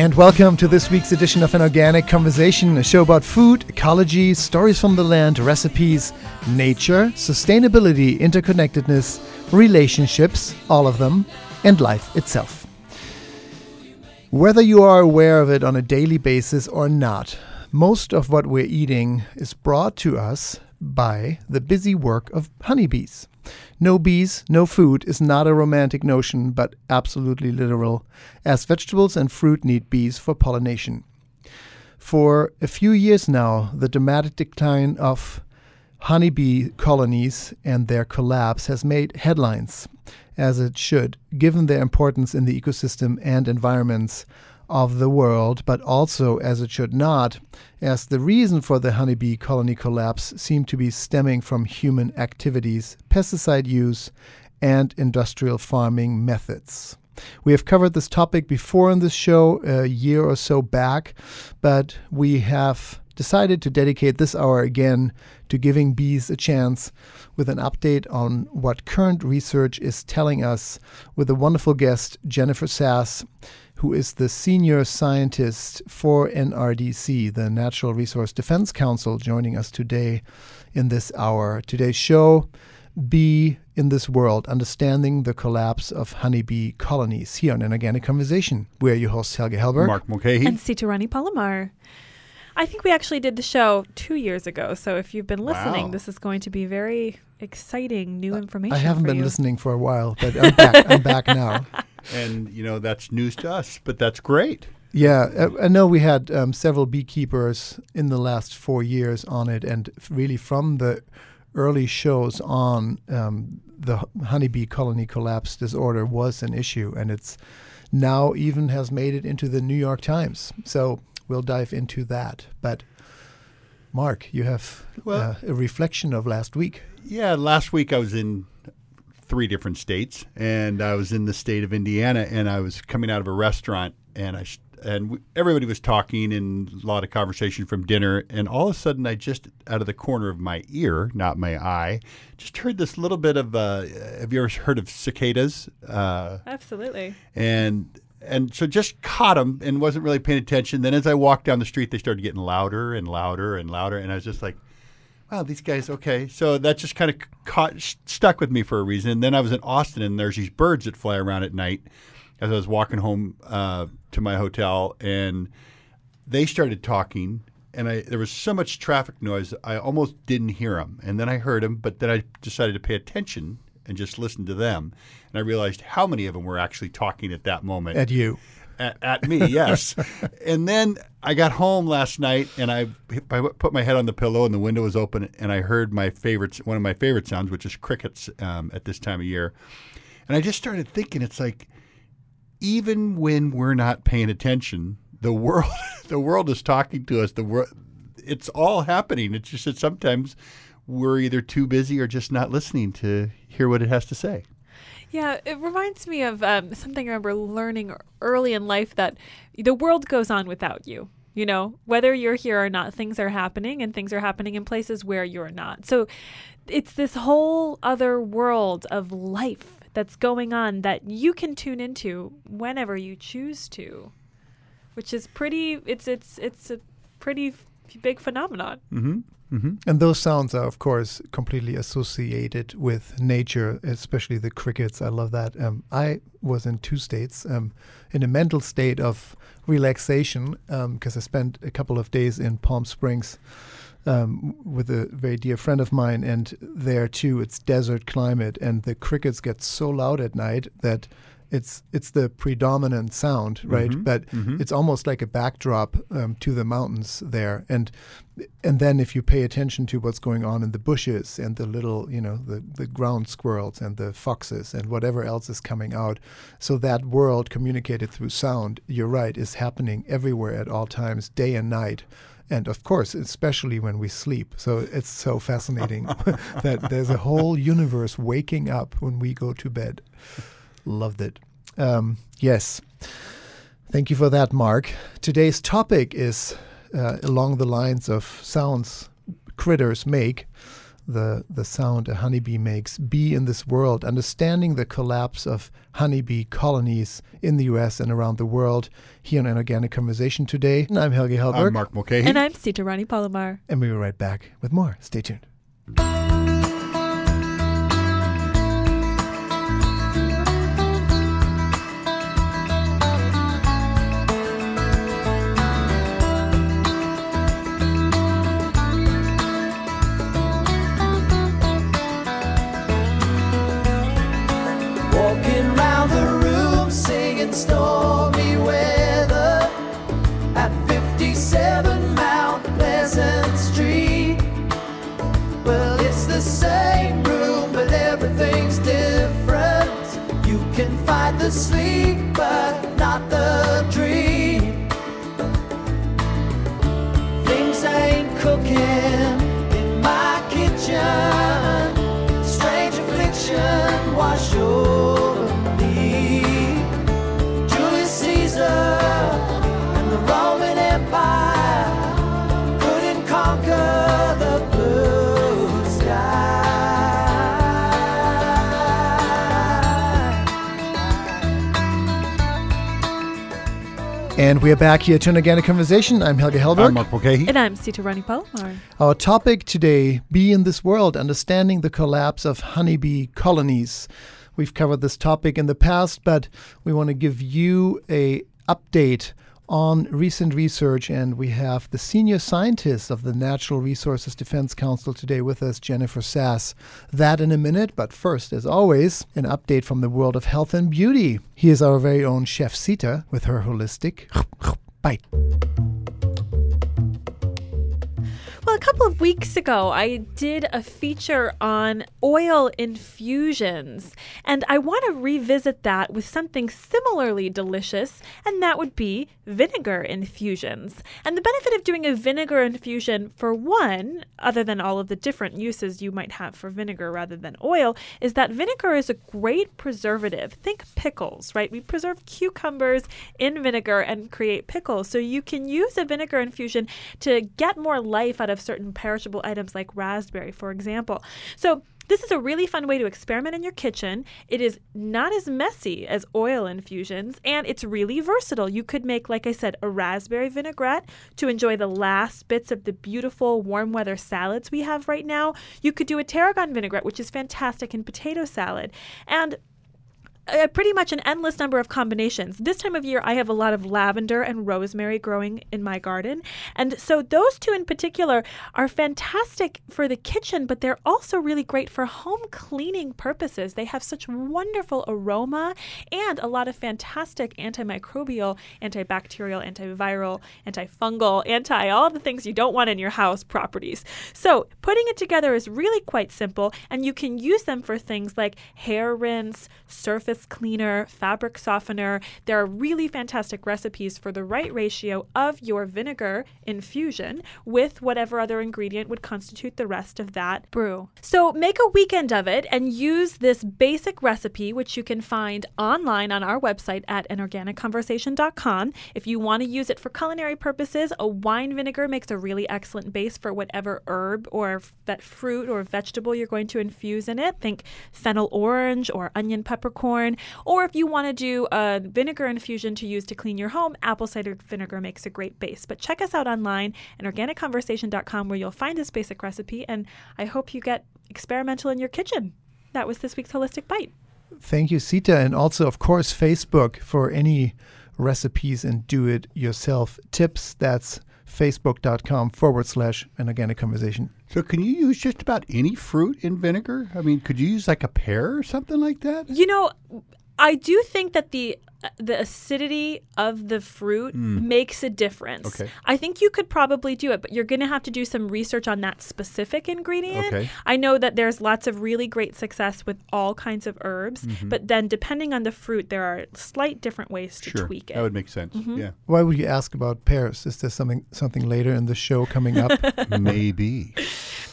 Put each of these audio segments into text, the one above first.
And welcome to this week's edition of An Organic Conversation, a show about food, ecology, stories from the land, recipes, nature, sustainability, interconnectedness, relationships, all of them, and life itself. Whether you are aware of it on a daily basis or not, most of what we're eating is brought to us by the busy work of honeybees. No bees, no food is not a romantic notion, but absolutely literal, as vegetables and fruit need bees for pollination. For a few years now, the dramatic decline of honeybee colonies and their collapse has made headlines, as it should, given their importance in the ecosystem and environments of the world, but also, as it should not, as the reason for the honeybee colony collapse seemed to be stemming from human activities, pesticide use, and industrial farming methods. We have covered this topic before in this show a year or so back, but we have decided to dedicate this hour again to giving bees a chance with an update on what current research is telling us with a wonderful guest, Jennifer Sass who is the senior scientist for NRDC, the Natural Resource Defense Council, joining us today in this hour. Today's show Bee in This World Understanding the Collapse of Honeybee Colonies here on An Organic Conversation. We're your hosts, Helge Hellberg, Mark Mulcahy, and Sitarani Palomar. I think we actually did the show two years ago. So if you've been listening, Wow. this is going to be very exciting new information. I haven't for been you. listening for a while, but I'm back, I'm back now. and you know that's news to us, but that's great. Yeah, uh, I know we had um, several beekeepers in the last four years on it, and really from the early shows on, um, the honeybee colony collapse disorder was an issue, and it's now even has made it into the New York Times. So we'll dive into that. But Mark, you have Well- uh, a reflection of last week. Yeah, last week I was in three different states, and I was in the state of Indiana, and I was coming out of a restaurant, and I and everybody was talking and a lot of conversation from dinner, and all of a sudden I just out of the corner of my ear, not my eye, just heard this little bit of. Uh, have you ever heard of cicadas? Uh, Absolutely. and and so just caught them and wasn't really paying attention. Then as I walked down the street, they started getting louder and louder and louder, and I was just like, "Wow, these guys okay." So that just kind of caught stuck with me for a reason. And then I was in Austin, and there's these birds that fly around at night. As I was walking home uh, to my hotel, and they started talking. And I, there was so much traffic noise, I almost didn't hear them. And then I heard them, but then I decided to pay attention and just listen to them. And I realized how many of them were actually talking at that moment At you. at, at me, yes. and then I got home last night and I, I put my head on the pillow and the window was open and I heard my favorite, one of my favorite sounds, which is crickets um, at this time of year. And I just started thinking, it's like, even when we're not paying attention, the world, the world is talking to us. The world, it's all happening. It's just that sometimes we're either too busy or just not listening to hear what it has to say. Yeah, it reminds me of um, something I remember learning early in life that the world goes on without you. You know, whether you're here or not, things are happening and things are happening in places where you're not. So it's this whole other world of life that's going on that you can tune into whenever you choose to, which is pretty, it's, it's, it's a pretty big phenomenon. Mm-hmm. Mm-hmm. And those sounds are, of course, completely associated with nature, especially the crickets. I love that. Um, I was in two states, um, in a mental state of relaxation, because I spent a couple of days in Palm Springs um, with a very dear friend of mine, and there too, it's desert climate, and the crickets get so loud at night that it's it's the predominant sound, right? Mhm, But mhm. it's almost like a backdrop um, to the mountains there, and and then if you pay attention to what's going on in the bushes and the little, you know, the the ground squirrels and the foxes and whatever else is coming out, so that world communicated through sound, you're right, is happening everywhere at all times, day and night. And of course, especially when we sleep. So it's so fascinating that there's a whole universe waking up when we go to bed. Loved it. Um, yes. Thank you for that, Mark. Today's topic is uh, along the lines of sounds critters make. the, the sound a honeybee makes, Bee in This World, understanding the collapse of honeybee colonies in the US and around the world here on An Organic Conversation today. And I'm Helge Hellberg. I'm Mark Mulcahy. And I'm Sita Rani Palomar. And we'll be right back with more. Stay tuned. And we are back here to an organic conversation. I'm Helge Hellberg. I'm Mark Mulcahy. And I'm Sita Rani Palomar. Our topic today, Bee in This World, understanding the collapse of honeybee colonies. We've covered this topic in the past, but we want to give you a update on recent research and we have the senior scientist of the Natural Resources Defense Council today with us, Jennifer Sass. That in a minute, but first, as always, an update from the world of health and beauty. Here's our very own Chef Sita with her holistic bite. Couple of weeks ago, I did a feature on oil infusions, and I want to revisit that with something similarly delicious, and that would be vinegar infusions. And the benefit of doing a vinegar infusion, for one, other than all of the different uses you might have for vinegar rather than oil, is that vinegar is a great preservative. Think pickles, right? We preserve cucumbers in vinegar and create pickles. So you can use a vinegar infusion to get more life out of certain perishable items like raspberry, for example. So this is a really fun way to experiment in your kitchen. It is not as messy as oil infusions, and it's really versatile. You could make, like I said, a raspberry vinaigrette to enjoy the last bits of the beautiful warm weather salads we have right now. You could do a tarragon vinaigrette, which is fantastic in potato salad. And uh, pretty much an endless number of combinations. This time of year, I have a lot of lavender and rosemary growing in my garden. And so, those two in particular are fantastic for the kitchen, but they're also really great for home cleaning purposes. They have such wonderful aroma and a lot of fantastic antimicrobial, antibacterial, antiviral, antifungal, anti all the things you don't want in your house properties. So, putting it together is really quite simple, and you can use them for things like hair rinse, surface cleaner, fabric softener. There are really fantastic recipes for the right ratio of your vinegar infusion with whatever other ingredient would constitute the rest of that brew. So make a weekend of it and use this basic recipe, which you can find online on our website at anorganicconversation.com. If you want to use it for culinary purposes, a wine vinegar makes a really excellent base for whatever herb or that fruit or vegetable you're going to infuse in it. Think fennel orange or onion peppercorn. Or if you want to do a vinegar infusion to use to clean your home, apple cider vinegar makes a great base. But check us out online at organicconversation.com where you'll find this basic recipe. And I hope you get experimental in your kitchen. That was this week's Holistic Bite. Thank you, Sita. And also, of course, Facebook for any recipes and do it yourself tips. That's facebook.com forward slash an organic conversation. So, can you use just about any fruit in vinegar? I mean, could you use like a pear or something like that? You know, I do think that the the acidity of the fruit makes a difference. Okay. I think you could probably do it, but you're going to have to do some research on that specific ingredient. Okay. I know that there's lots of really great success with all kinds of herbs, but then depending on the fruit, there are slight different ways to Sure, tweak it. that would make sense. Mm-hmm. Yeah, Why would you ask about pears? Is there something something later in the show coming up? maybe.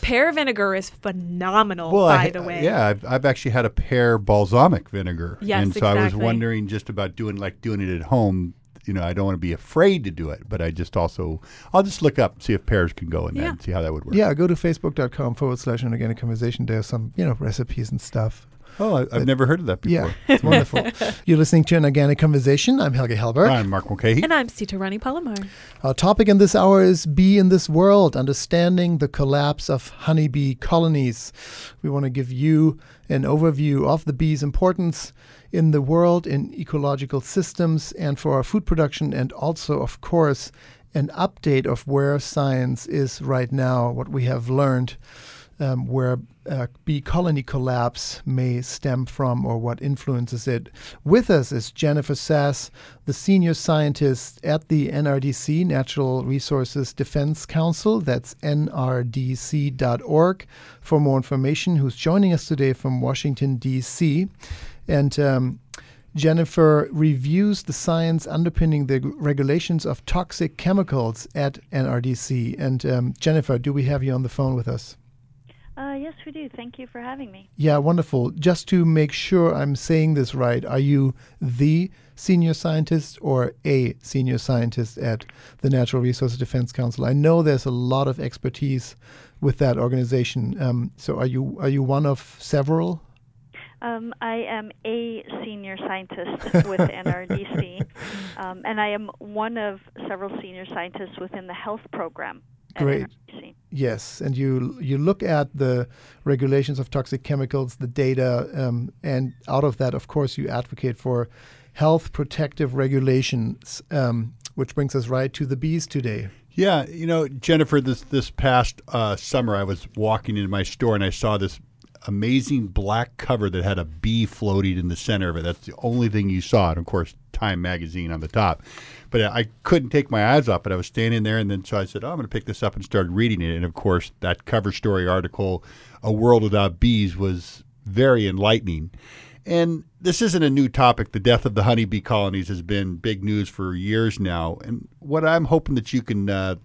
Pear vinegar is phenomenal, Well, by I, the way. yeah, I've, I've actually had a pear balsamic vinegar, Yes, and so I was wondering just about doing like doing it at home you know, I don't want to be afraid to do it, but I just also, I'll just look up, see if pears can go in that Yeah. and see how that would work. Yeah, go to facebook.com forward slash an organic conversation. There's some, you know, recipes and stuff. Oh, I, I've never heard of that before. Yeah, it's wonderful. You're listening to an organic conversation. I'm Helge Hellberg. I'm Mark Mulcahy. And I'm Sita Rani Palomar. Our topic in this hour is Bee in This World, understanding the collapse of honeybee colonies. We want to give you an overview of the bee's importance in the world, in ecological systems, and for our food production, and also, of course, an update of where science is right now, what we have learned. Um, where uh, bee colony collapse may stem from or what influences it. With us is Jennifer Sass, the senior scientist at the NRDC, Natural Resources Defense Council. That's nrdc.org for more information, who's joining us today from Washington, D.C. And um, Jennifer reviews the science underpinning the regulations of toxic chemicals at NRDC. And um, Jennifer, do we have you on the phone with us? Uh, yes, we do. Thank you for having me. Yeah, wonderful. Just to make sure I'm saying this right, are you the senior scientist or a senior scientist at the Natural Resources Defense Council? I know there's a lot of expertise with that organization. Um, so are you are you one of several? Um, I am a senior scientist with NRDC, um, and I am one of several senior scientists within the health program Great. NRDC. Yes, and you you look at the regulations of toxic chemicals, the data, um, and out of that, of course, you advocate for health protective regulations, um, which brings us right to the bees today. Yeah, you know, Jennifer, this this past uh, summer, I was walking into my store and I saw this amazing black cover that had a bee floating in the center of it. That's the only thing you saw, and of course, Time magazine on the top. But I couldn't take my eyes off it. I was standing there, and then so I said, "Oh, I'm going to pick this up," and started reading it. And of course, that cover story article, "A World Without Bees," was very enlightening. And this isn't a new topic. The death of the honeybee colonies has been big news for years now. And what I'm hoping that you can uh,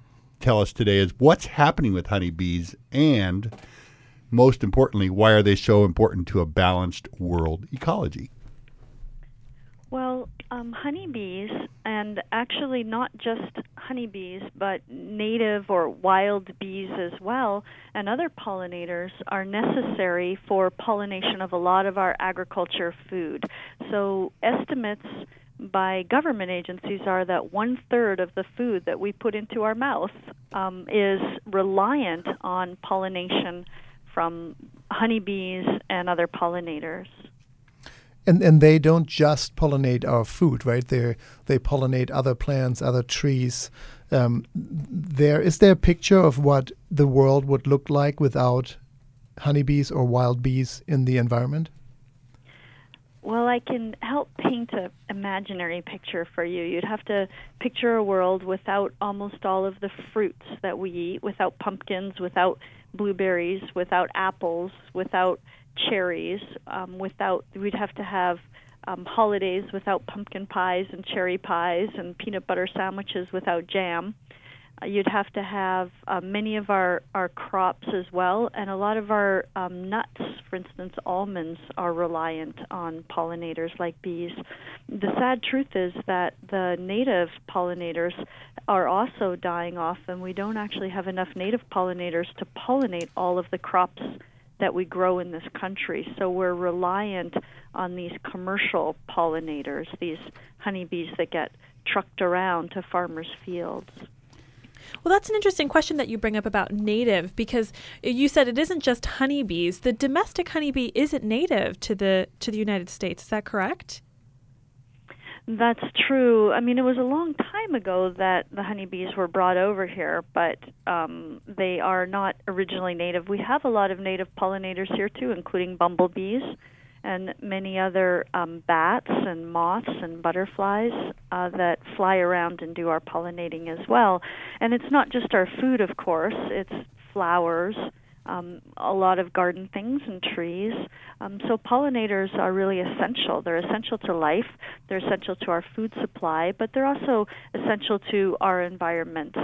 tell us today is what's happening with honeybees and, most importantly, why are they so important to a balanced world ecology? Well, um, honeybees, and actually not just honeybees, but native or wild bees as well, and other pollinators are necessary for pollination of a lot of our agriculture food. So, estimates by government agencies are that one third of the food that we put into our mouth um, is reliant on pollination from honeybees and other pollinators. And and they don't just pollinate our food, right? They they pollinate other plants, other trees. Um, there is there a picture of what the world would look like without honeybees or wild bees in the environment? Well, I can help paint a imaginary picture for you. You'd have to picture a world without almost all of the fruits that we eat, without pumpkins, without blueberries, without apples, without cherries, um, without we'd have to have um, holidays without pumpkin pies and cherry pies and peanut butter sandwiches without jam. Uh, you'd have to have uh, many of our, our crops as well, and a lot of our um, nuts, for instance, almonds, are reliant on pollinators like bees. The sad truth is that the native pollinators are also dying off, and we don't actually have enough native pollinators to pollinate all of the crops that we grow in this country. So we're reliant on these commercial pollinators, these honeybees that get trucked around to farmers' fields. Well, that's an interesting question that you bring up about native because you said it isn't just honeybees. The domestic honeybee isn't native to the to the United States. Is that correct? That's true. I mean, it was a long time ago that the honeybees were brought over here, but um, they are not originally native. We have a lot of native pollinators here too, including bumblebees and many other um, bats and moths and butterflies uh, that fly around and do our pollinating as well. And it's not just our food, of course. It's flowers, um, a lot of garden things and trees. Um, so pollinators are really essential. They're essential to life. They're essential to our food supply, but they're also essential to our environment.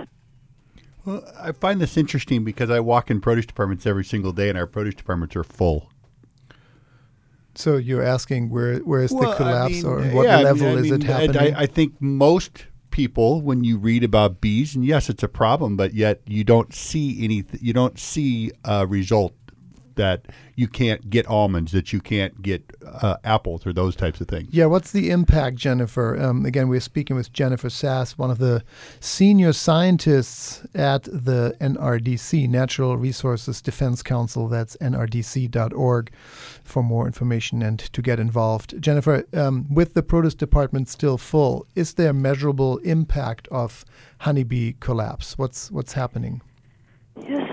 Well, I find this interesting because I walk in produce departments every single day, and our produce departments are full. So you're asking where where's Well, the I collapse mean, or what yeah, I mean- level I is it happening? I, I think most people, when you read about bees, and yes, it's a problem, but yet you don't see any. You don't see a result that you can't get almonds, that you can't get uh, apples, or those types of things. Yeah, what's the impact, Jennifer? Um, again, we're speaking with Jennifer Sass, one of the senior scientists at the NRDC, Natural Resources Defense Council. That's nrdc.org for more information and to get involved. Jennifer, um, with the produce department still full, is there measurable impact of honeybee collapse? What's what's happening?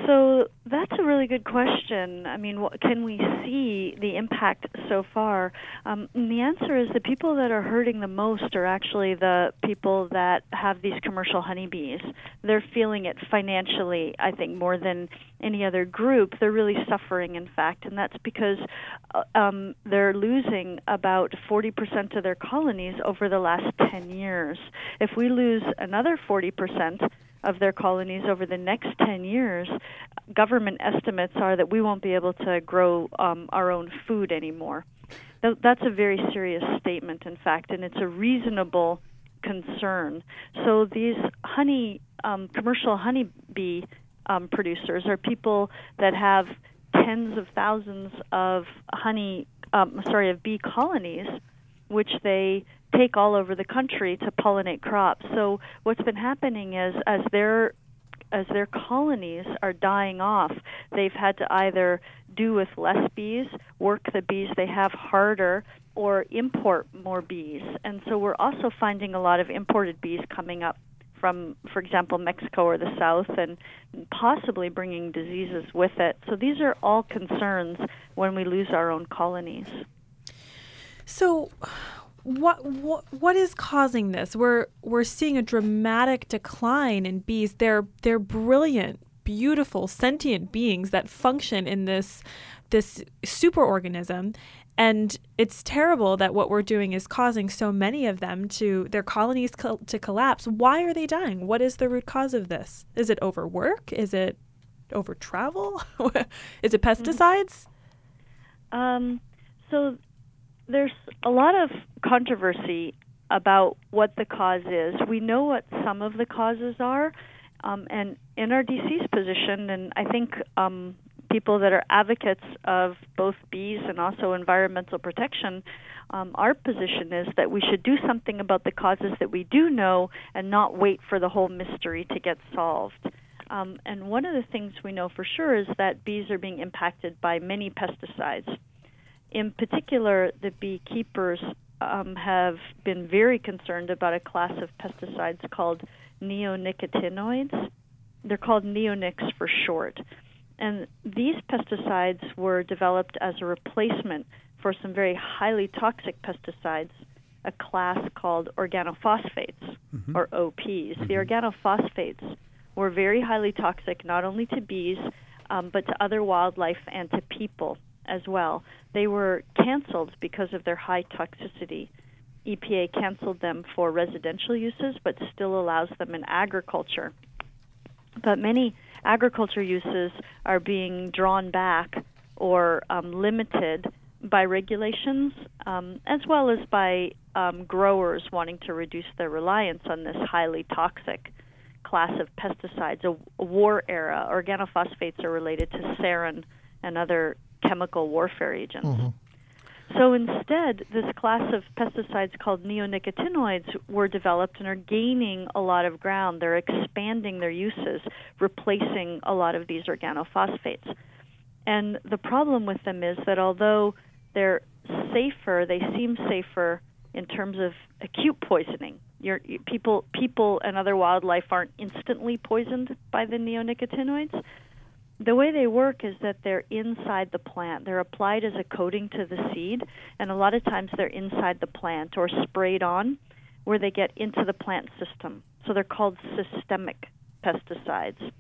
So that's a really good question. I mean, what, can we see the impact so far? Um, and the answer is the people that are hurting the most are actually the people that have these commercial honeybees. They're feeling it financially, I think, more than any other group. They're really suffering, in fact, and that's because uh, um, they're losing about 40% of their colonies over the last 10 years. If we lose another 40%, of their colonies over the next 10 years, government estimates are that we won't be able to grow um, our own food anymore. Th- That's a very serious statement, in fact, and it's a reasonable concern. So these honey, um, commercial honeybee um, producers are people that have tens of thousands of honey, um, sorry, of bee colonies, which they take all over the country to pollinate crops. So what's been happening is as their as their colonies are dying off, they've had to either do with less bees, work the bees they have harder, or import more bees. And so we're also finding a lot of imported bees coming up from, for example, Mexico or the South, and possibly bringing diseases with it. So these are all concerns when we lose our own colonies. So, what what what is causing this? We're we're seeing a dramatic decline in bees. They're they're brilliant, beautiful, sentient beings that function in this this superorganism. And it's terrible that what we're doing is causing so many of them to their colonies col- to collapse. Why are they dying? What is the root cause of this? Is it overwork? Is it over travel? is it pesticides? Um, so there's a lot of controversy about what the cause is. We know what some of the causes are, um, and NRDC's position, and I think um, people that are advocates of both bees and also environmental protection, um, our position is that we should do something about the causes that we do know and not wait for the whole mystery to get solved. Um, and one of the things we know for sure is that bees are being impacted by many pesticides. In particular, the beekeepers um, have been very concerned about a class of pesticides called neonicotinoids. They're called neonics for short. And these pesticides were developed as a replacement for some very highly toxic pesticides, a class called organophosphates, or OPs. The organophosphates were very highly toxic not only to bees, um, but to other wildlife and to people as well. They were canceled because of their high toxicity. EPA canceled them for residential uses, but still allows them in agriculture. But many agriculture uses are being drawn back or um, limited by regulations, um, as well as by um, growers wanting to reduce their reliance on this highly toxic class of pesticides. A, a war era, organophosphates are related to sarin and other chemical warfare agents. Mm-hmm. So instead, this class of pesticides called neonicotinoids were developed and are gaining a lot of ground. They're expanding their uses, replacing a lot of these organophosphates. And the problem with them is that although they're safer, they seem safer in terms of acute poisoning. Your you- people, people, and other wildlife aren't instantly poisoned by the neonicotinoids the way they work is that they're inside the plant. They're applied as a coating to the seed, and a lot of times they're inside the plant or sprayed on where they get into the plant system. So they're called systemic pesticides.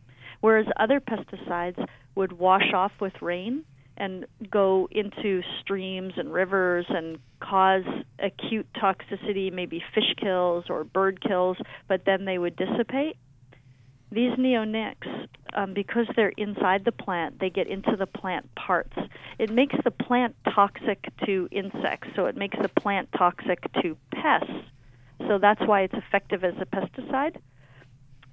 Whereas other pesticides would wash off with rain and go into streams and rivers and cause acute toxicity, maybe fish kills or bird kills, but then they would dissipate these neonics um, because they're inside the plant, they get into the plant parts. It makes the plant toxic to insects, so it makes the plant toxic to pests. So that's why it's effective as a pesticide.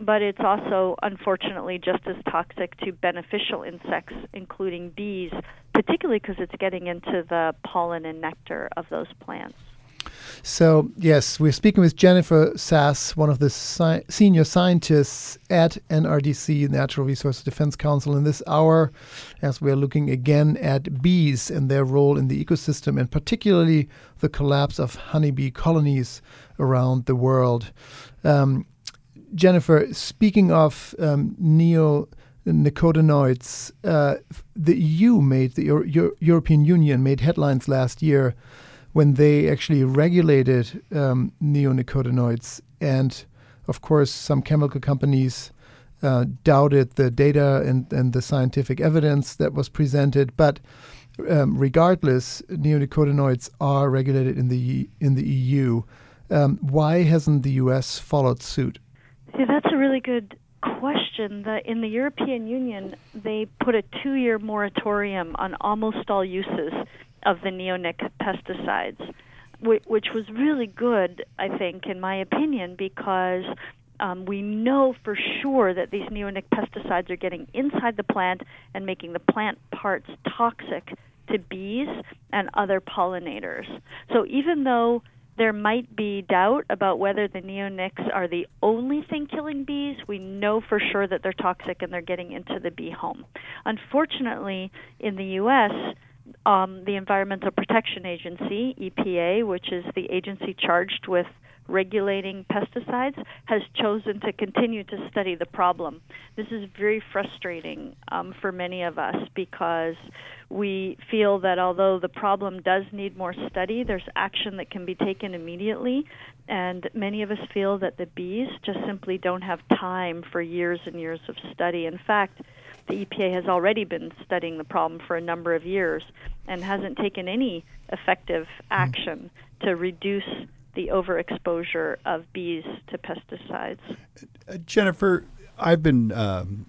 But it's also, unfortunately, just as toxic to beneficial insects, including bees, particularly because it's getting into the pollen and nectar of those plants. So, yes, we're speaking with Jennifer Sass, one of the senior scientists at NRDC, Natural Resources Defense Council, in this hour, as we're looking again at bees and their role in the ecosystem, and particularly the collapse of honeybee colonies around the world. Um, Jennifer, speaking of um, neonicotinoids, uh, the EU made, the Euro- Euro- European Union made headlines last year when they actually regulated um, neonicotinoids. And of course, some chemical companies uh, doubted the data and, and the scientific evidence that was presented. But um, regardless, neonicotinoids are regulated in the in the EU. Um, why hasn't the U.S. followed suit? See, that's a really good question. The, in the European Union, they put a two year moratorium on almost all uses of the neonic pesticides, which, was really good, I think, in my opinion, because um, we know for sure that these neonic pesticides are getting inside the plant and making the plant parts toxic to bees and other pollinators. So even though there might be doubt about whether the neonics are the only thing killing bees. We know for sure that they're toxic and they're getting into the bee home. Unfortunately, in the U.S., um, the Environmental Protection Agency, EPA, which is the agency charged with regulating pesticides, has chosen to continue to study the problem. This is very frustrating um, for many of us because we feel that although the problem does need more study, there's action that can be taken immediately. And many of us feel that the bees just simply don't have time for years and years of study. In fact, the EPA has already been studying the problem for a number of years and hasn't taken any effective action to reduce the overexposure of bees to pesticides. Uh, Jennifer, I've been um,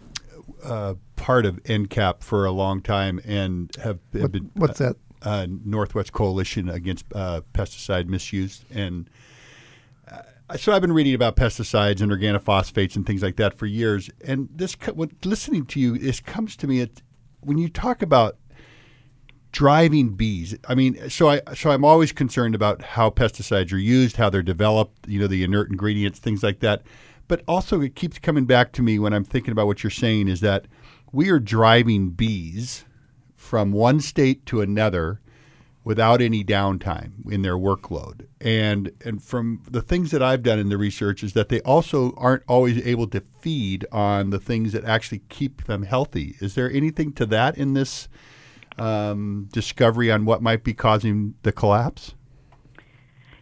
uh, part of NCAP for a long time and have, have What- been what's that? uh, Northwest Coalition Against uh, Pesticide Misuse, and uh, so I've been reading about pesticides and organophosphates and things like that for years. And this, what, listening to you, this comes to me. When you talk about driving bees, I mean, so I so I'm always concerned about how pesticides are used, how they're developed, you know, the inert ingredients, things like that. But also, it keeps coming back to me when I'm thinking about what you're saying is that we are driving bees from one state to another without any downtime in their workload. And and from the things that I've done in the research is that they also aren't always able to feed on the things that actually keep them healthy. Is there anything to that in this um, discovery on what might be causing the collapse?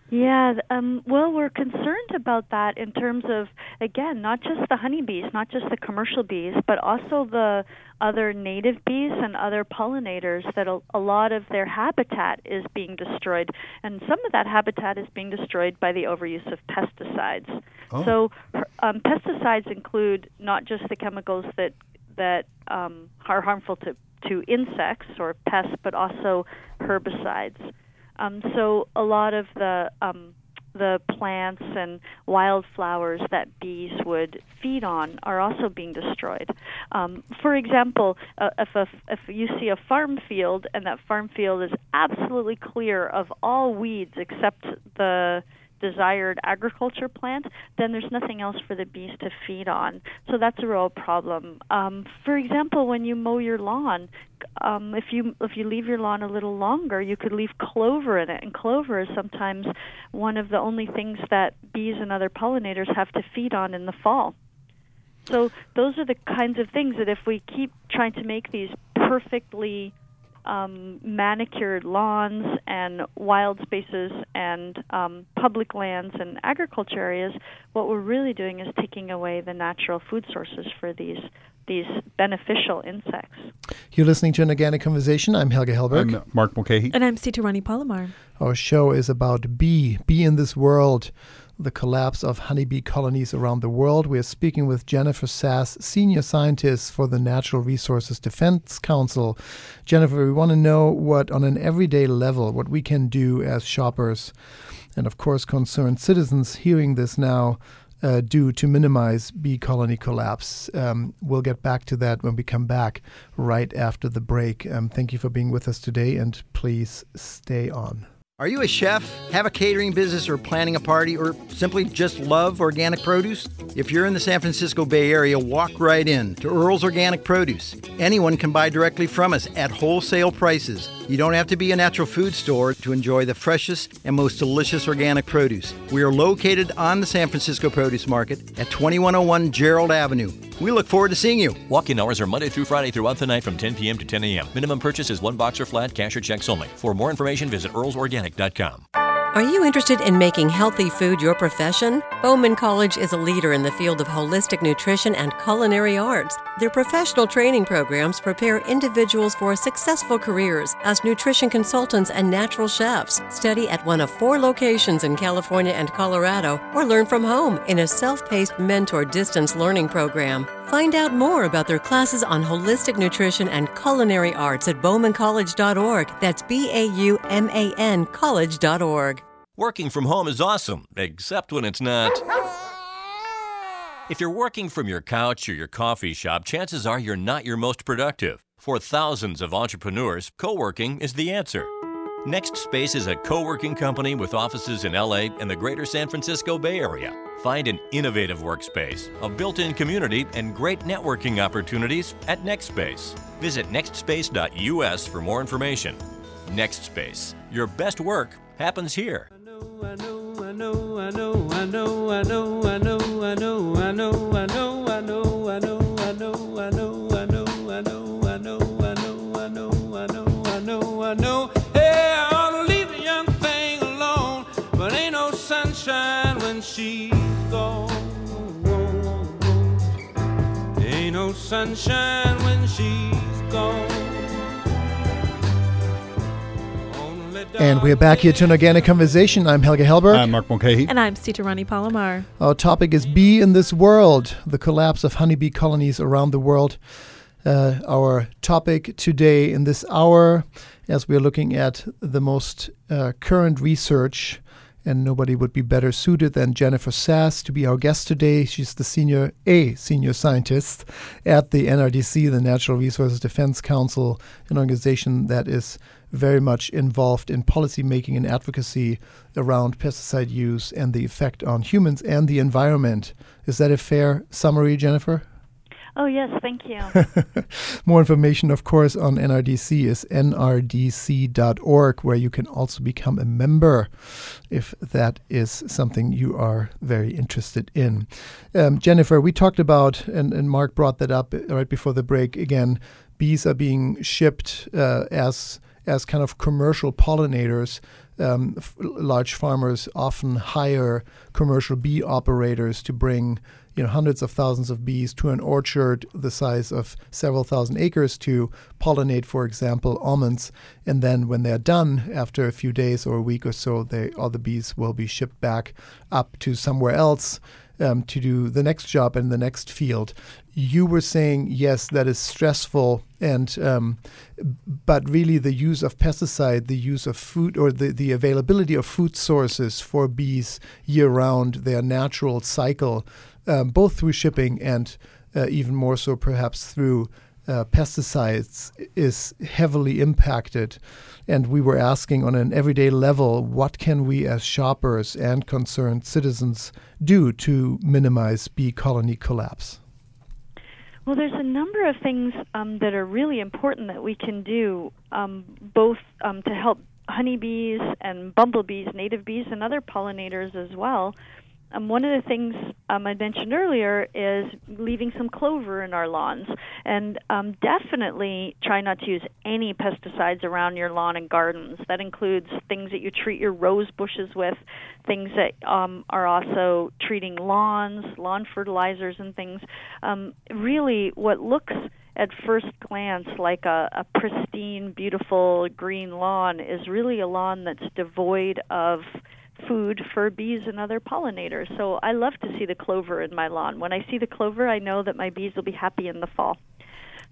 Yeah, um, well, we're concerned about that in terms of, again, not just the honeybees, not just the commercial bees, but also the other native bees and other pollinators that a, a lot of their habitat is being destroyed. And some of that habitat is being destroyed by the overuse of pesticides. Oh. So, um, pesticides include not just the chemicals that that um, are harmful to, to insects or pests, but also herbicides. Um, so a lot of the um, the plants and wildflowers that bees would feed on are also being destroyed. Um, for example, uh, if a, if you see a farm field and that farm field is absolutely clear of all weeds except the desired agriculture plant, then there's nothing else for the bees to feed on. So that's a real problem. Um, for example, when you mow your lawn, um, if you if you leave your lawn a little longer, you could leave clover in it, and clover is sometimes one of the only things that bees and other pollinators have to feed on in the fall. So those are the kinds of things that if we keep trying to make these perfectly um, manicured lawns and wild spaces and um, public lands and agriculture areas, what we're really doing is taking away the natural food sources for these these beneficial insects. You're listening to an organic conversation. I'm Helge Hellberg. I'm Mark Mulcahy. And I'm Sitarani Palomar. Our show is about bee, bee in this world, The Collapse of Honeybee Colonies Around the World. We are speaking with Jennifer Sass, Senior Scientist for the Natural Resources Defense Council. Jennifer, we want to know what, on an everyday level, what we can do as shoppers and, of course, concerned citizens hearing this now uh, do to minimize bee colony collapse. Um, we'll get back to that when we come back right after the break. Um, thank you for being with us today, and please stay on. Are you a chef, have a catering business, or planning a party, or simply just love organic produce? If you're in the San Francisco Bay Area, walk right in to Earl's Organic Produce. Anyone can buy directly from us at wholesale prices. You don't have to be a natural food store to enjoy the freshest and most delicious organic produce. We are located on the San Francisco Produce Market at 2101 Gerald Avenue. We look forward to seeing you. Walk-in hours are Monday through Friday throughout the night from 10 p.m. to 10 a.m. Minimum purchase is one box or flat, cash or checks only. For more information, visit earlsorganic.com. Are you interested in making healthy food your profession? Bauman College is a leader in the field of holistic nutrition and culinary arts. Their professional training programs prepare individuals for successful careers as nutrition consultants and natural chefs. Study at one of four locations in California and Colorado or learn from home in a self paced mentor distance learning program. Find out more about their classes on holistic nutrition and culinary arts at baumancollege.org. That's B A U M A N college.org. Working from home is awesome, except when it's not. If you're working from your couch or your coffee shop, chances are you're not your most productive. For thousands of entrepreneurs, co working is the answer. Next Space is a co working company with offices in LA and the greater San Francisco Bay Area. Find an innovative workspace, a built in community, and great networking opportunities at NextSpace. Visit nextspace.us for more information. NextSpace, your best work happens here. I know, I know, I know, she's gone. Ain't no sunshine when she's gone. And we are back here to an organic conversation. I'm Helge Hellberg. I'm Mark Mulcahy. And I'm Sita Rani Palomar. Our topic is Bee in This World, the collapse of honeybee colonies around the world. Uh, our topic today in this hour, as we're looking at the most uh, current research, and nobody would be better suited than Jennifer Sass to be our guest today. She's the senior, a senior scientist at the NRDC, the Natural Resources Defense Council, an organization that is very much involved in policy making and advocacy around pesticide use and the effect on humans and the environment. Is that a fair summary, Jennifer? Oh, yes, thank you. More information, of course, on NRDC is nrdc.org, where you can also become a member if that is something you are very interested in. Um, Jennifer, we talked about, and, and Mark brought that up right before the break again, bees are being shipped uh, as as kind of commercial pollinators. Um, f- large farmers often hire commercial bee operators to bring you know hundreds of thousands of bees to an orchard the size of several thousand acres to pollinate, for example, almonds. And then when they're done, after a few days or a week or so, they all the bees will be shipped back up to somewhere else um, to do the next job in the next field. You were saying yes, that is stressful, and um, but really the use of pesticide, the use of food, or the, the availability of food sources for bees year round, their natural cycle, um, both through shipping and uh, even more so perhaps through uh, pesticides, is heavily impacted. And we were asking on an everyday level, what can we as shoppers and concerned citizens do to minimize bee colony collapse? Well, there's a number of things um, that are really important that we can do, um, both um, to help honeybees and bumblebees, native bees, and other pollinators as well. Um, one of the things um, I mentioned earlier is leaving some clover in our lawns, and um, definitely try not to use any pesticides around your lawn and gardens. That includes things that you treat your rose bushes with, things that um, are also treating lawns, lawn fertilizers, and things. Um, really, what looks at first glance like a, a pristine, beautiful green lawn is really a lawn that's devoid of food for bees and other pollinators. So I love to see the clover in my lawn. When I see the clover, I know that my bees will be happy in the fall.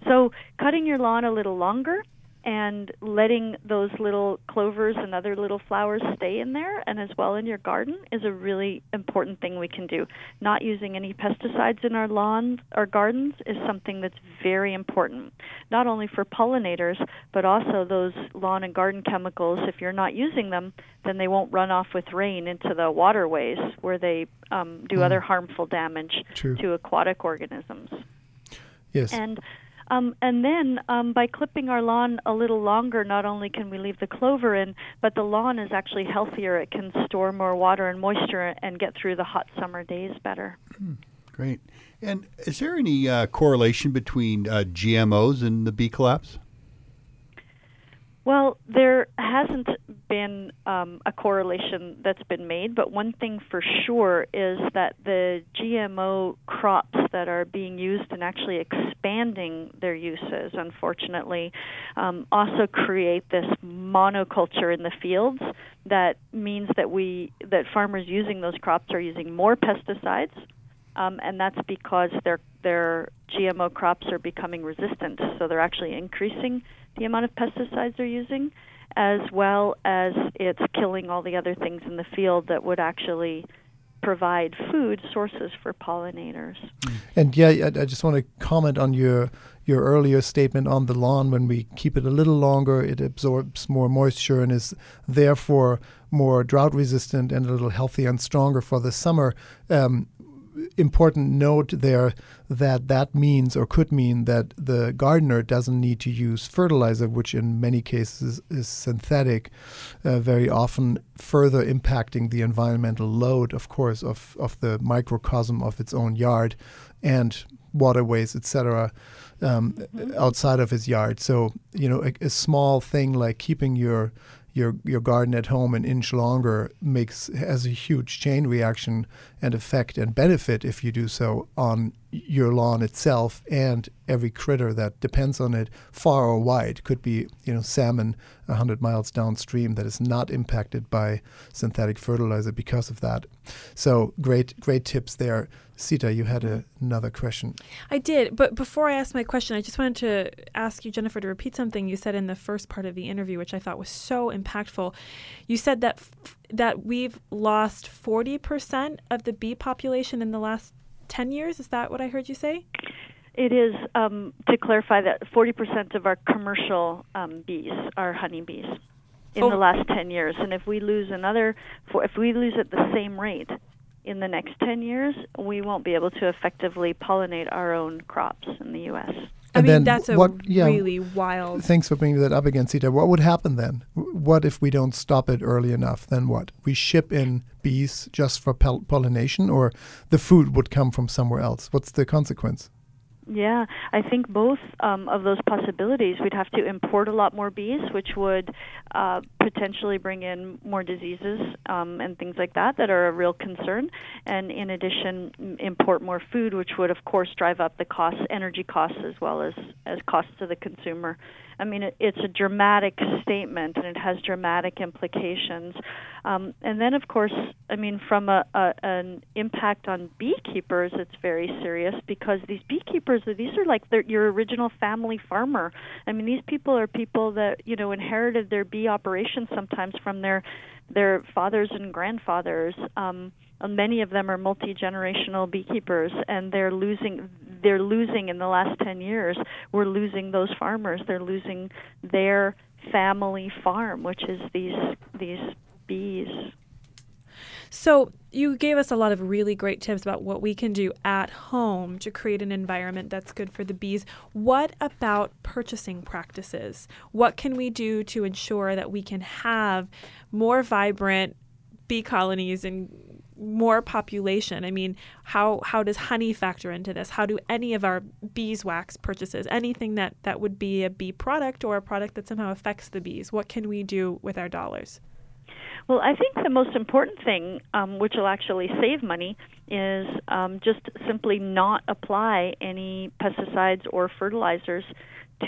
So cutting your lawn a little longer and letting those little clovers and other little flowers stay in there and as well in your garden is a really important thing we can do. Not using any pesticides in our lawns or gardens is something that's very important, not only for pollinators, but also those lawn and garden chemicals. If you're not using them, then they won't run off with rain into the waterways where they um, do other harmful damage True. to aquatic organisms. Yes. And um, and then um, by clipping our lawn a little longer, not only can we leave the clover in, but the lawn is actually healthier. It can store more water and moisture and get through the hot summer days better. Great. And is there any uh, correlation between uh, GMOs and the bee collapse? Well, there hasn't been um, a correlation that's been made, but one thing for sure is that the GMO crops that are being used and actually expanding their uses, unfortunately, um, also create this monoculture in the fields that means that we that farmers using those crops are using more pesticides um, and that's because their their GMO crops are becoming resistant. So they're actually increasing the amount of pesticides they're using, as well as it's killing all the other things in the field that would actually provide food sources for pollinators. And yeah, I, just want to comment on your your earlier statement on the lawn. When we keep it a little longer, it absorbs more moisture and is therefore more drought resistant and a little healthier and stronger for the summer. Um, important note there that that means or could mean that the gardener doesn't need to use fertilizer, which in many cases is synthetic, uh, very often further impacting the environmental load, of course, of, of the microcosm of its own yard and waterways, etc., um, outside of his yard. So, you know, a, a small thing like keeping your your your garden at home an inch longer makes has a huge chain reaction and effect and benefit if you do so on your lawn itself and every critter that depends on it far or wide could be you know salmon 100 miles downstream that is not impacted by synthetic fertilizer because of that so great great tips there Sita, you had a, another question. I did, but before I ask my question, I just wanted to ask you, Jennifer, to repeat something you said in the first part of the interview, which I thought was so impactful. You said that f- that we've lost forty percent of the bee population in the last ten years. Is that what I heard you say? It is um, to clarify that 40% of our commercial um, bees are honeybees in Oh. the last 10 years, and if we lose another, if we lose at the same rate in the next 10 years, we won't be able to effectively pollinate our own crops in the U.S. I And mean, that's a what- yeah, really wild. Thanks for bringing that up again, Sita. What would happen then? What if we don't stop it early enough? Then what? We ship in bees just for pol- pollination, or the food would come from somewhere else? What's the consequence? Yeah, I think both um, of those possibilities. We'd have to import a lot more bees, which would uh, potentially bring in more diseases um, and things like that that are a real concern. And in addition, import more food, which would, of course, drive up the costs, energy costs, as well as as costs to the consumer. I mean, it, it's a dramatic statement, and it has dramatic implications. Um, and then, of course, I mean, from a, a an impact on beekeepers, it's very serious because these beekeepers, these are like your original family farmer. I mean, these people are people that you know inherited their bee operations sometimes from their their fathers and grandfathers. Um, many of them are multi generational beekeepers, and they're losing. They're losing in the last ten years. We're losing those farmers. They're losing their family farm, which is these these bees. So you gave us a lot of really great tips about what we can do at home to create an environment that's good for the bees. What about purchasing practices? What can we do to ensure that we can have more vibrant bee colonies and more population? I mean, how how does honey factor into this? How do any of our beeswax purchases, anything that that would be a bee product or a product that somehow affects the bees, what can we do with our dollars? Well, I think the most important thing, um, which will actually save money, is um, just simply not apply any pesticides or fertilizers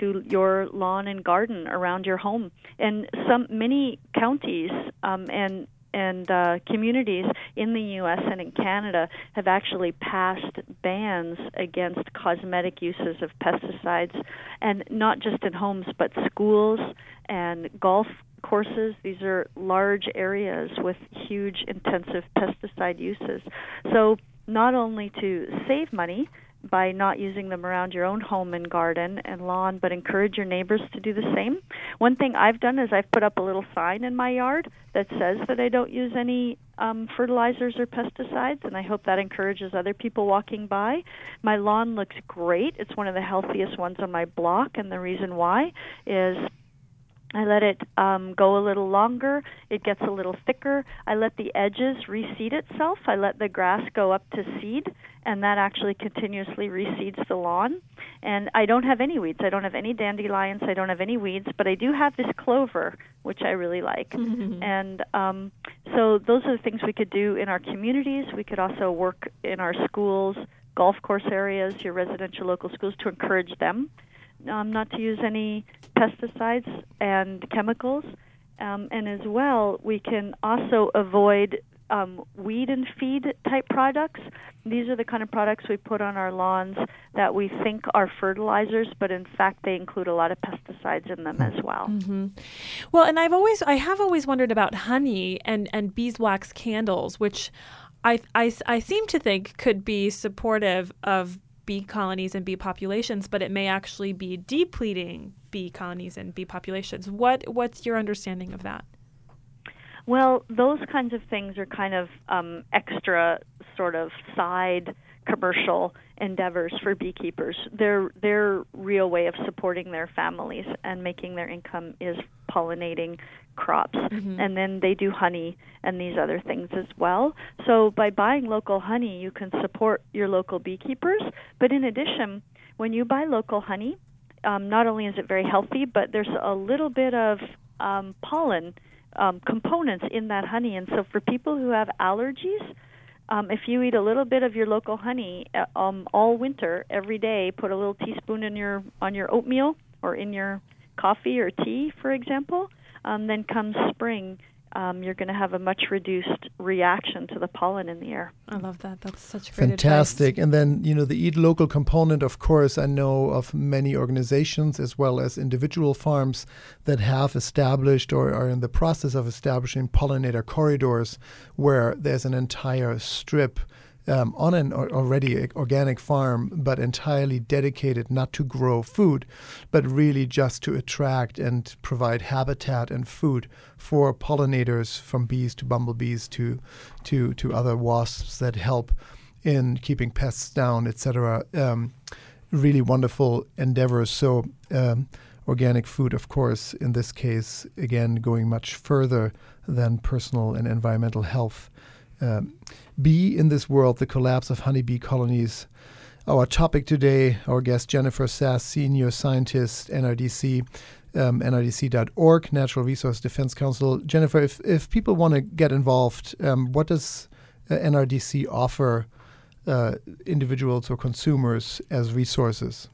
to your lawn and garden around your home. And some many counties um, and and uh, communities in the U.S. and in Canada have actually passed bans against cosmetic uses of pesticides, and not just in homes, but schools and golf courses. These are large areas with huge intensive pesticide uses. So, not only to save money, by not using them around your own home and garden and lawn, but encourage your neighbors to do the same. One thing I've done is I've put up a little sign in my yard that says that I don't use any um, fertilizers or pesticides, and I hope that encourages other people walking by. My lawn looks great. It's one of the healthiest ones on my block, and the reason why is I let it um, go a little longer. It gets a little thicker. I let the edges reseed itself. I let the grass go up to seed, and that actually continuously reseeds the lawn. And I don't have any weeds. I don't have any dandelions. I don't have any weeds, but I do have this clover, which I really like. and um, so those are the things we could do in our communities. We could also work in our schools, golf course areas, your residential local schools to encourage them um, not to use any pesticides and chemicals. Um, and as well, we can also avoid um, weed and feed type products. These are the kind of products we put on our lawns that we think are fertilizers, but in fact they include a lot of pesticides in them as well. Mm-hmm. Well, and I've always, I have always wondered about honey and and beeswax candles, which I, I, I seem to think could be supportive of bee colonies and bee populations, but it may actually be depleting bee colonies and bee populations. What what's your understanding of that? Well, those kinds of things are kind of um, extra sort of side commercial endeavors for beekeepers. Their their real way of supporting their families and making their income is pollinating crops. Mm-hmm. And then they do honey and these other things as well. So by buying local honey, you can support your local beekeepers. But in addition, when you buy local honey, um, not only is it very healthy, but there's a little bit of um, pollen um, components in that honey. And so for people who have allergies, um, if you eat a little bit of your local honey uh, um, all winter, every day, put a little teaspoon in your on your oatmeal or in your coffee or tea, for example, um, then comes spring, um, you're going to have a much reduced reaction to the pollen in the air. I love that. That's such great Fantastic. advice. And then, you know, the Eat Local component, of course, I know of many organizations as well as individual farms that have established or are in the process of establishing pollinator corridors where there's an entire strip. Um, on an already organic farm, but entirely dedicated not to grow food, but really just to attract and provide habitat and food for pollinators, from bees to bumblebees to to to other wasps that help in keeping pests down, etc. Um, really wonderful endeavors. So, um, organic food, of course, in this case, again, going much further than personal and environmental health. Um, bee in this world, the collapse of honeybee colonies. Our topic today, our guest Jennifer Sass, senior scientist, NRDC, um, NRDC.org, Natural Resource Defense Council. Jennifer, if, if people want to get involved, um, what does uh, NRDC offer uh, individuals or consumers as resources?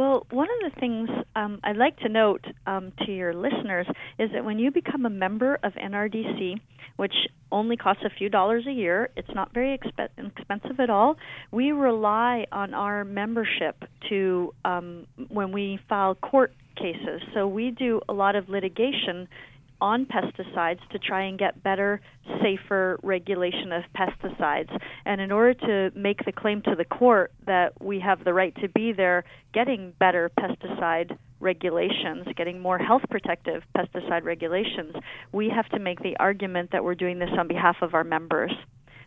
Well, one of the things um, I'd like to note um, to your listeners is that when you become a member of NRDC, which only costs a few dollars a year, it's not very expe- expensive at all. We rely on our membership to um, when we file court cases. So we do a lot of litigation on pesticides to try and get better, safer regulation of pesticides. And in order to make the claim to the court that we have the right to be there getting better pesticide regulations, getting more health protective pesticide regulations, we have to make the argument that we're doing this on behalf of our members.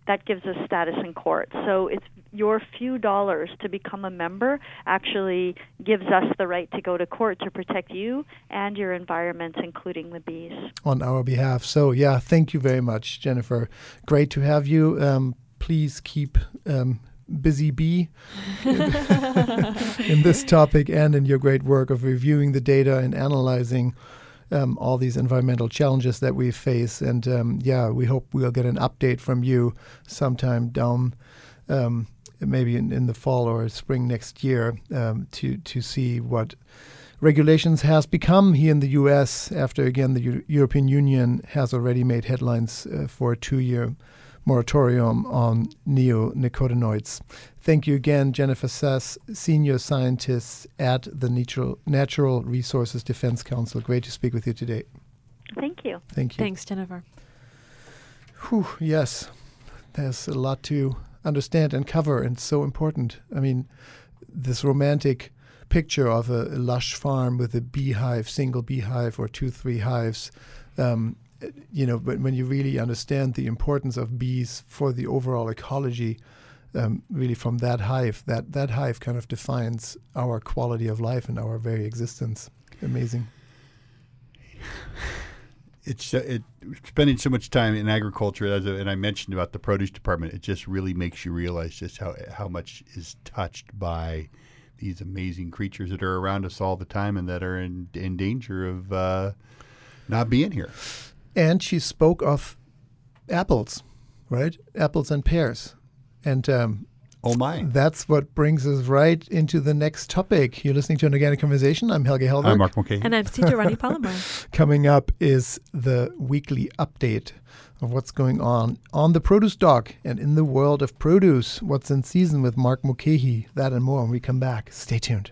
That gives us status in court. So it's your few dollars to become a member actually gives us the right to go to court to protect you and your environment, including the bees. On our behalf. So, yeah, thank you very much, Jennifer. Great to have you. Um, please keep um, busy bee in this topic and in your great work of reviewing the data and analyzing um, all these environmental challenges that we face. And um, yeah, we hope we'll get an update from you sometime down, maybe in, in the fall or spring next year, um, to to see what regulations has become here in the U.S. after again the Eu- European Union has already made headlines uh, for a two-year moratorium on neonicotinoids. Thank you again, Jennifer Sass, senior scientist at the Natural Natural Resources Defense Council. Great to speak with you today. Thank you. Thank you. Thanks, Jennifer. Whew, yes, there's a lot to understand and cover, and so important. I mean, this romantic picture of a, a lush farm with a beehive, single beehive, or two, three hives. Um, you know, but when you really understand the importance of bees for the overall ecology, um, really from that hive, that that hive kind of defines our quality of life and our very existence. Amazing. it's uh, it spending so much time in agriculture as a, and I mentioned about the produce department it just really makes you realize just how how much is touched by these amazing creatures that are around us all the time and that are in in danger of uh, not being here. And she spoke of apples, right? Apples and pears. And um, Oh my! that's what brings us right into the next topic. You're listening to an organic conversation. I'm Helge Hellberg. I'm Mark Mulcahy. And I'm Sita Rani Palomar. Coming up is the weekly update of what's going on on the produce dock and in the world of produce. What's in season with Mark Mulcahy. That and more when we come back. Stay tuned.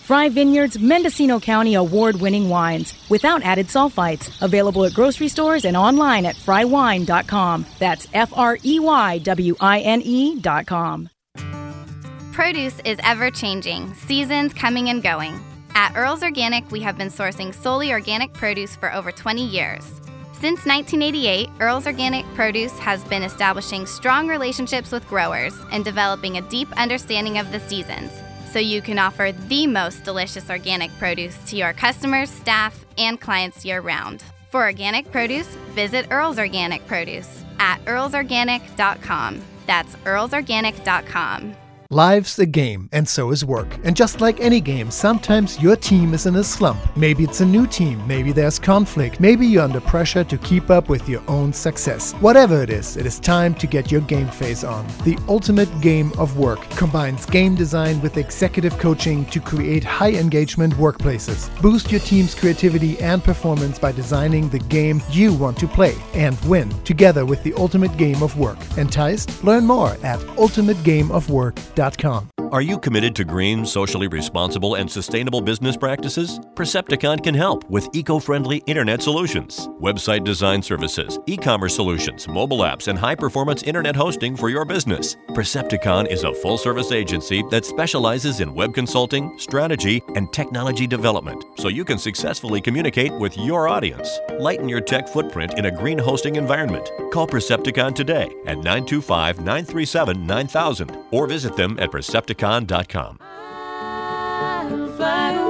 Frey Vineyards Mendocino County award winning wines without added sulfites. Available at grocery stores and online at freywine.com. That's F R E Y W I N E.com. Produce is ever changing, seasons coming and going. At Earl's Organic, we have been sourcing solely organic produce for over 20 years. Since 1988, Earl's Organic Produce has been establishing strong relationships with growers and developing a deep understanding of the seasons so you can offer the most delicious organic produce to your customers, staff, and clients year round. For organic produce, visit Earl's Organic Produce at earlsorganic.com. That's earlsorganic.com. Life's a game, and so is work. And just like any game, sometimes your team is in a slump. Maybe it's a new team, maybe there's conflict, maybe you're under pressure to keep up with your own success. Whatever it is, it is time to get your game face on. The ultimate game of work combines game design with executive coaching to create high engagement workplaces. Boost your team's creativity and performance by designing the game you want to play and win together with the ultimate game of work. Enticed? Learn more at ultimategameofwork.com dot com. Are you committed to green, socially responsible, and sustainable business practices? Percepticon can help with eco friendly internet solutions, website design services, e commerce solutions, mobile apps, and high performance internet hosting for your business. Percepticon is a full service agency that specializes in web consulting, strategy, and technology development so you can successfully communicate with your audience. Lighten your tech footprint in a green hosting environment. Call Percepticon today at 925 937 9000 or visit them at Percepticon.com. I'll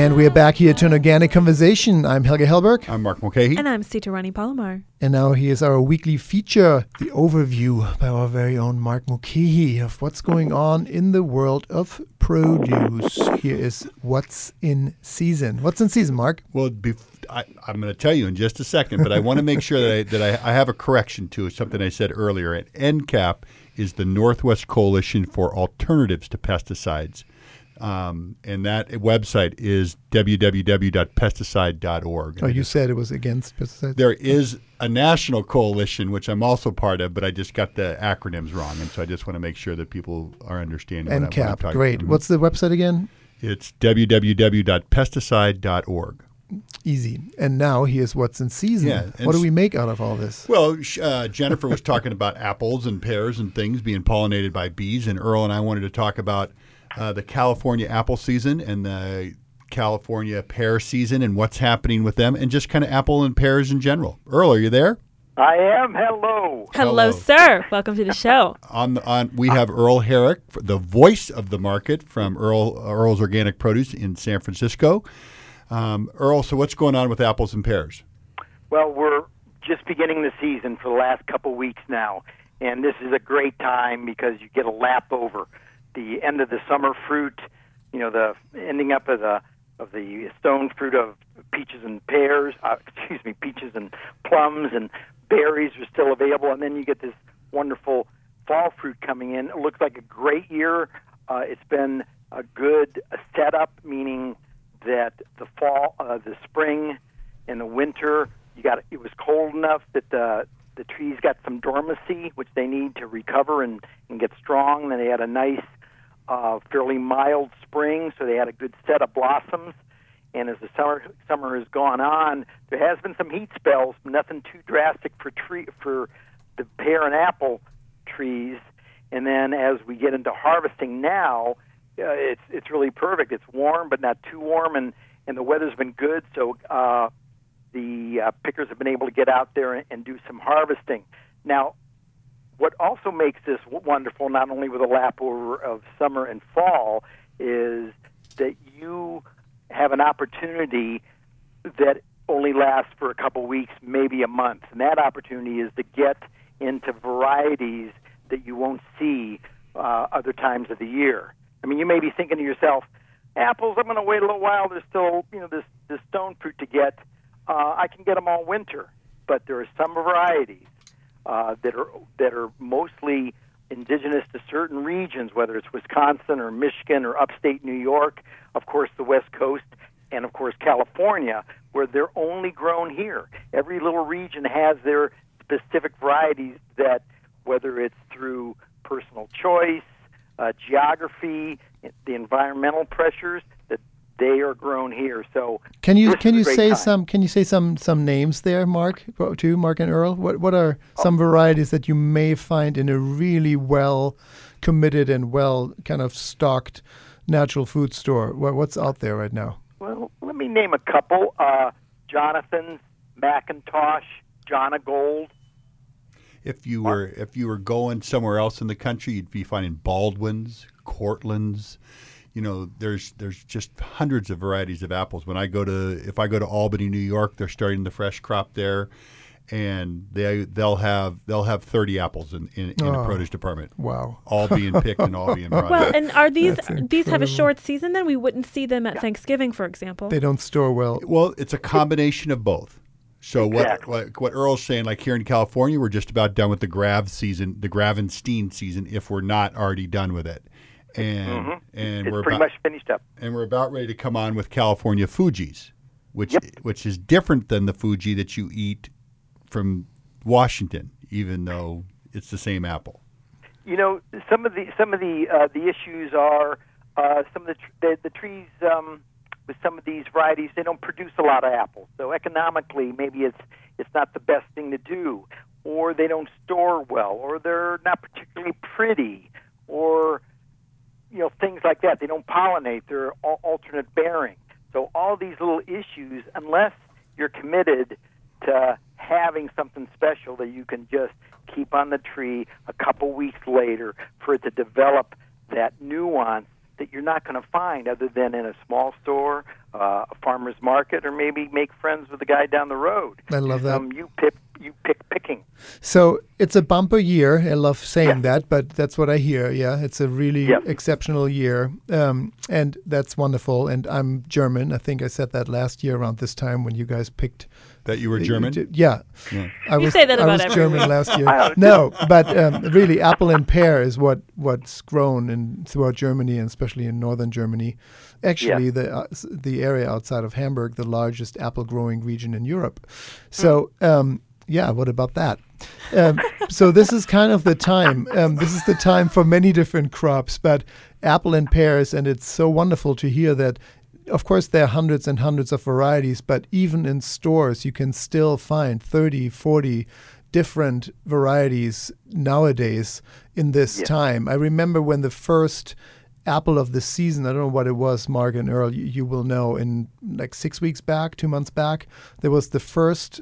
And we are back here to an organic conversation. I'm Helge Hellberg. I'm Mark Mulcahy. and I'm Sita Rani Palomar. And now here's our weekly feature, the overview by our very own Mark Mulcahy of what's going on in the world of produce. Here is what's in season. What's in season, Mark? Well, bef- I, I'm going to tell you in just a second, but I want to make sure that I, that I, I have a correction to something I said earlier. At NCAP is the Northwest Coalition for Alternatives to Pesticides. Um, and that website is www.pesticide.org. Oh, you said it was against pesticides. There is a national coalition, which I'm also part of, but I just got the acronyms wrong. And so I just want to make sure that people are understanding what, I, what I'm NCAP. talking Great. about. What's the website again? It's www.pesticide.org. easy. And now here's what's in season. Yeah, what do we make out of all this? Well, uh, Jennifer was talking about apples and pears and things being pollinated by bees, and Earl and I wanted to talk about uh, the California apple season and the California pear season and what's happening with them, and just kind of apple and pears in general. Earl, are you there? I am. Hello. Hello, sir. Welcome to the show. On the on, we have Earl Herrick, the voice of the market from Earl Earl's Organic Produce in San Francisco. Um, Earl, so what's going on with apples and pears? Well, we're just beginning the season for the last couple weeks now, and this is a great time because you get a lap over the end of the summer fruit. You know, the ending up of the of the stone fruit of peaches and pears. Uh, excuse me, peaches and plums and berries are still available, and then you get this wonderful fall fruit coming in. It looks like a great year. Uh, it's been a good setup, meaning that the fall, uh, the spring, and the winter, you got it was cold enough that the the trees got some dormancy, which they need to recover and and get strong. Then they had a nice, uh, fairly mild spring, so they had a good set of blossoms. And as the summer summer has gone on, there has been some heat spells, nothing too drastic for tree for the pear and apple trees. And then as we get into harvesting now, uh, it's it's really perfect. It's warm, but not too warm, and and the weather's been good. So uh, the uh, pickers have been able to get out there and, and do some harvesting. Now, what also makes this wonderful, not only with a lap over of summer and fall, is that you have an opportunity that only lasts for a couple weeks, maybe a month. And that opportunity is to get into varieties that you won't see uh, other times of the year. I mean, you may be thinking to yourself, apples, I'm going to wait a little while. There's still, you know, this, this stone fruit to get. Uh, I can get them all winter. But there are some varieties uh, that are that are mostly indigenous to certain regions, whether it's Wisconsin or Michigan or upstate New York, of course the West Coast, and of course California, where they're only grown here. Every little region has their specific varieties that, whether it's through personal choice, uh, geography, the environmental pressures, that they are grown here. So Can you can you say time. some can you say some some names there, Mark? Too, Mark and Earl. What what are some varieties that you may find in a really well committed and well kind of stocked natural food store? What, what's out there right now? Well, let me name a couple. Uh, Jonathan's, McIntosh, Jonna Gold. If you were if you were going somewhere else in the country, you'd be finding Baldwin's, Cortland's. You know, there's there's just hundreds of varieties of apples. When I go to if I go to Albany, New York, they're starting the fresh crop there, and they they'll have they'll have 30 apples in in, in Oh, a produce department. Wow. all being picked and all being brought. Well, in. and are these these have a short season? Then we wouldn't see them at Thanksgiving, for example. They don't store well. Well, it's a combination of both. So Exactly. what, what what Earl's saying, like here in California, we're just about done with the Grav season, the Gravenstein season, if we're not already done with it, and Mhm. and it's we're pretty about, much finished up. and we're about ready to come on with California Fuji's, which Yep. which is different than the Fuji that you eat from Washington, even though it's the same apple. You know, some of the some of the uh, the issues are uh, some of the, tr- the the trees um, with some of these varieties they don't produce a lot of apples. So economically, maybe it's it's not the best thing to do, or they don't store well, or they're not particularly pretty, or you know things like that. They don't pollinate. They're al- alternate bearing. So all these little issues, unless you're committed to having something special that you can just keep on the tree a couple weeks later for it to develop that nuance that you're not going to find other than in a small store, uh, a farmer's market, or maybe make friends with the guy down the road. I love that. Um, you pick, you pick picking. So it's a bumper year. I love saying that, but that's what I hear. Yeah, it's a really Yeah. exceptional year, um, and that's wonderful. And I'm German. I think I said that last year around this time when you guys picked. That you were German? d- Yeah, Yeah. I You was. say that I about was everyone. German last year. no, but um, really, apple and pear is what what's grown in throughout Germany and especially in northern Germany. Actually, the uh, the area outside of Hamburg, the largest apple growing region in Europe. So. Um, yeah, what about that? Um, so this is kind of the time. Um, this is the time for many different crops, but apple and pears, and it's so wonderful to hear that of course, there are hundreds and hundreds of varieties, but even in stores, you can still find 30, 40 different varieties nowadays in this Yeah. time. I remember when the first apple of the season, I don't know what it was, Mark and Earl, you, you will know, in like six weeks back, two months back, there was the first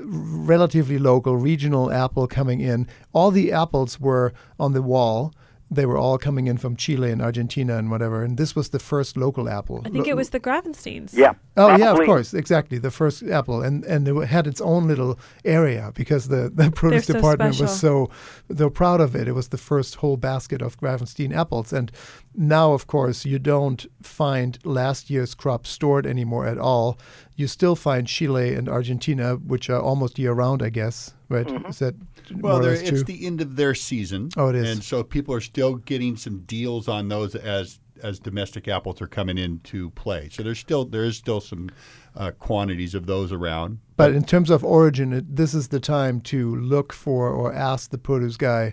relatively local regional apple coming in. All the apples were on the wall. They were all coming in from Chile and Argentina and whatever. And this was the first local apple. I think Lo- it was the Gravensteins. Yeah. Oh yeah, of course, exactly. The first apple, and and it had its own little area because the the produce so department was so they're proud of it. It was the first whole basket of Gravenstein apples, and now of course you don't find last year's crop stored anymore at all. You still find Chile and Argentina, which are almost year round, I guess. Right? Mm-hmm. Is that Well, they're- true? it's the end of their season. Oh, it is. And so people are still getting some deals on those as as domestic apples are coming into play. So there's still there is still some uh, quantities of those around. But in terms of origin, it, this is the time to look for or ask the produce guy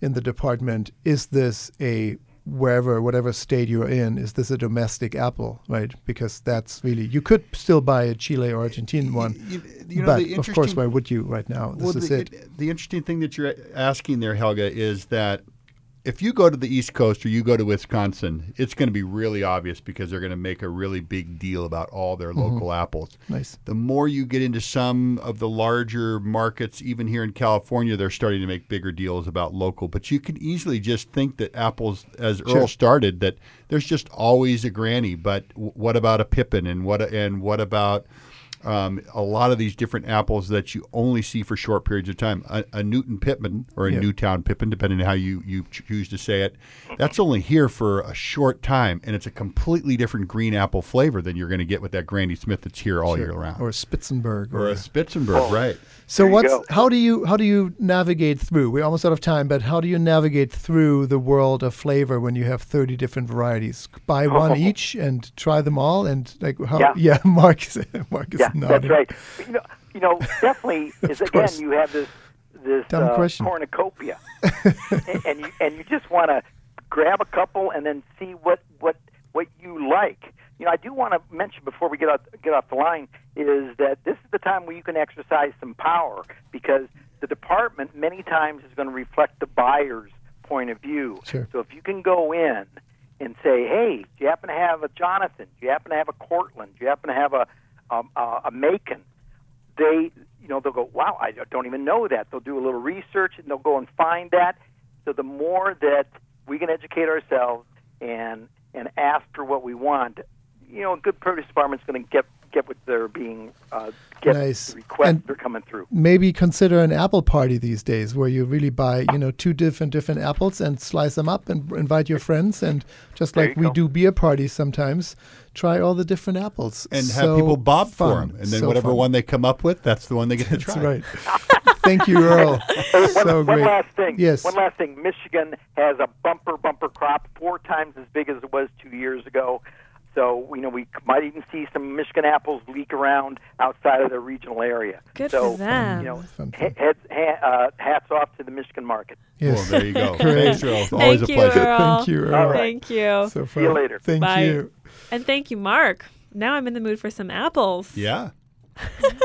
in the department: Is this a wherever, whatever state you're in, is this a domestic apple, right? Because that's really you could still buy a Chile or Argentine one, You, you know, but of course, why would you right now? This well, is the, it. The interesting thing that you're asking there, Helge, is that if you go to the East Coast or you go to Wisconsin, it's going to be really obvious because they're going to make a really big deal about all their Mhm. local apples. Nice. The more you get into some of the larger markets, even here in California, they're starting to make bigger deals about local. But you can easily just think that apples, as Sure. Earl started, that there's just always a granny. But w- what about a Pippin, and what and what about um, a lot of these different apples that you only see for short periods of time. A, a Newton Pippin or a Yeah. Newtown Pippin, depending on how you, you choose to say it, that's only here for a short time, and it's a completely different green apple flavor than you're going to get with that Granny Smith that's here all Sure. year round. Or a Spitzenberg, Or a Spitzenberg, right? So There what's go. how do you how do you navigate through? We're almost out of time, but how do you navigate through the world of flavor when you have thirty different varieties? Buy one each and try them all, and like how? Yeah. Mark is Mark is Yeah, that's right. You know, you know, definitely is again course. you have this this Dumb uh, question. cornucopia, and, and you and you just want to grab a couple and then see what what what you like. You know, I do want to mention before we get out get off the line is that this is the time where you can exercise some power because the department many times is going to reflect the buyer's point of view. Sure. So if you can go in and say, "Hey, do you happen to have a Jonathan? Do you happen to have a Cortland? Do you happen to have a um, uh, a Macoun?" They, you know, they'll go, "Wow, I don't even know that." They'll do a little research and they'll go and find that. So the more that we can educate ourselves and and ask for what we want, you know, a good produce department's going to get get what they're being uh, get Nice. the requests And- that are coming through. Maybe consider an apple party these days, where you really buy you know two different different apples and slice them up and invite your friends, and just There like we go. do beer parties sometimes, try all the different apples And So have people bob for them, and then So whatever fun. one they come up with, that's the one they get to That's try. right. Thank you, Earl. So one, great. one last thing. Yes. One last thing. Michigan has a bumper bumper crop, four times as big as it was two years ago. So you know we might even see some Michigan apples leak around outside of their regional area. Good so, for them. You know, heads, ha- uh, hats off to the Michigan market. Yes. Well, there you go. Great. Thanks, Earl. Always Thank a you, pleasure. Earl. Thank you, Earl. All right. Thank you. So See you later. Thank Bye. you. And thank you, Mark. Now I'm in the mood for some apples. Yeah.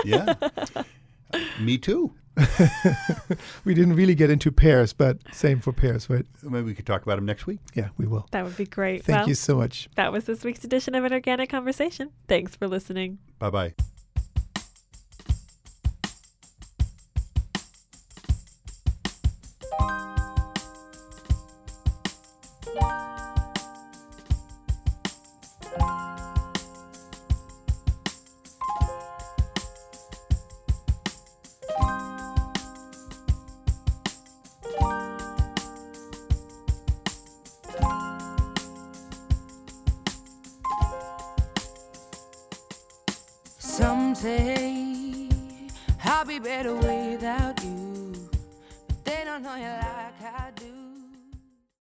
Yeah. Me too. We didn't really get into pears, but same for pears, right? Maybe we could talk about them next week. Yeah, we will. That would be great. Thank well, you so much. That was this week's edition of an organic conversation. Thanks for listening. Bye bye. Some be better without you, but they don't know you like I do.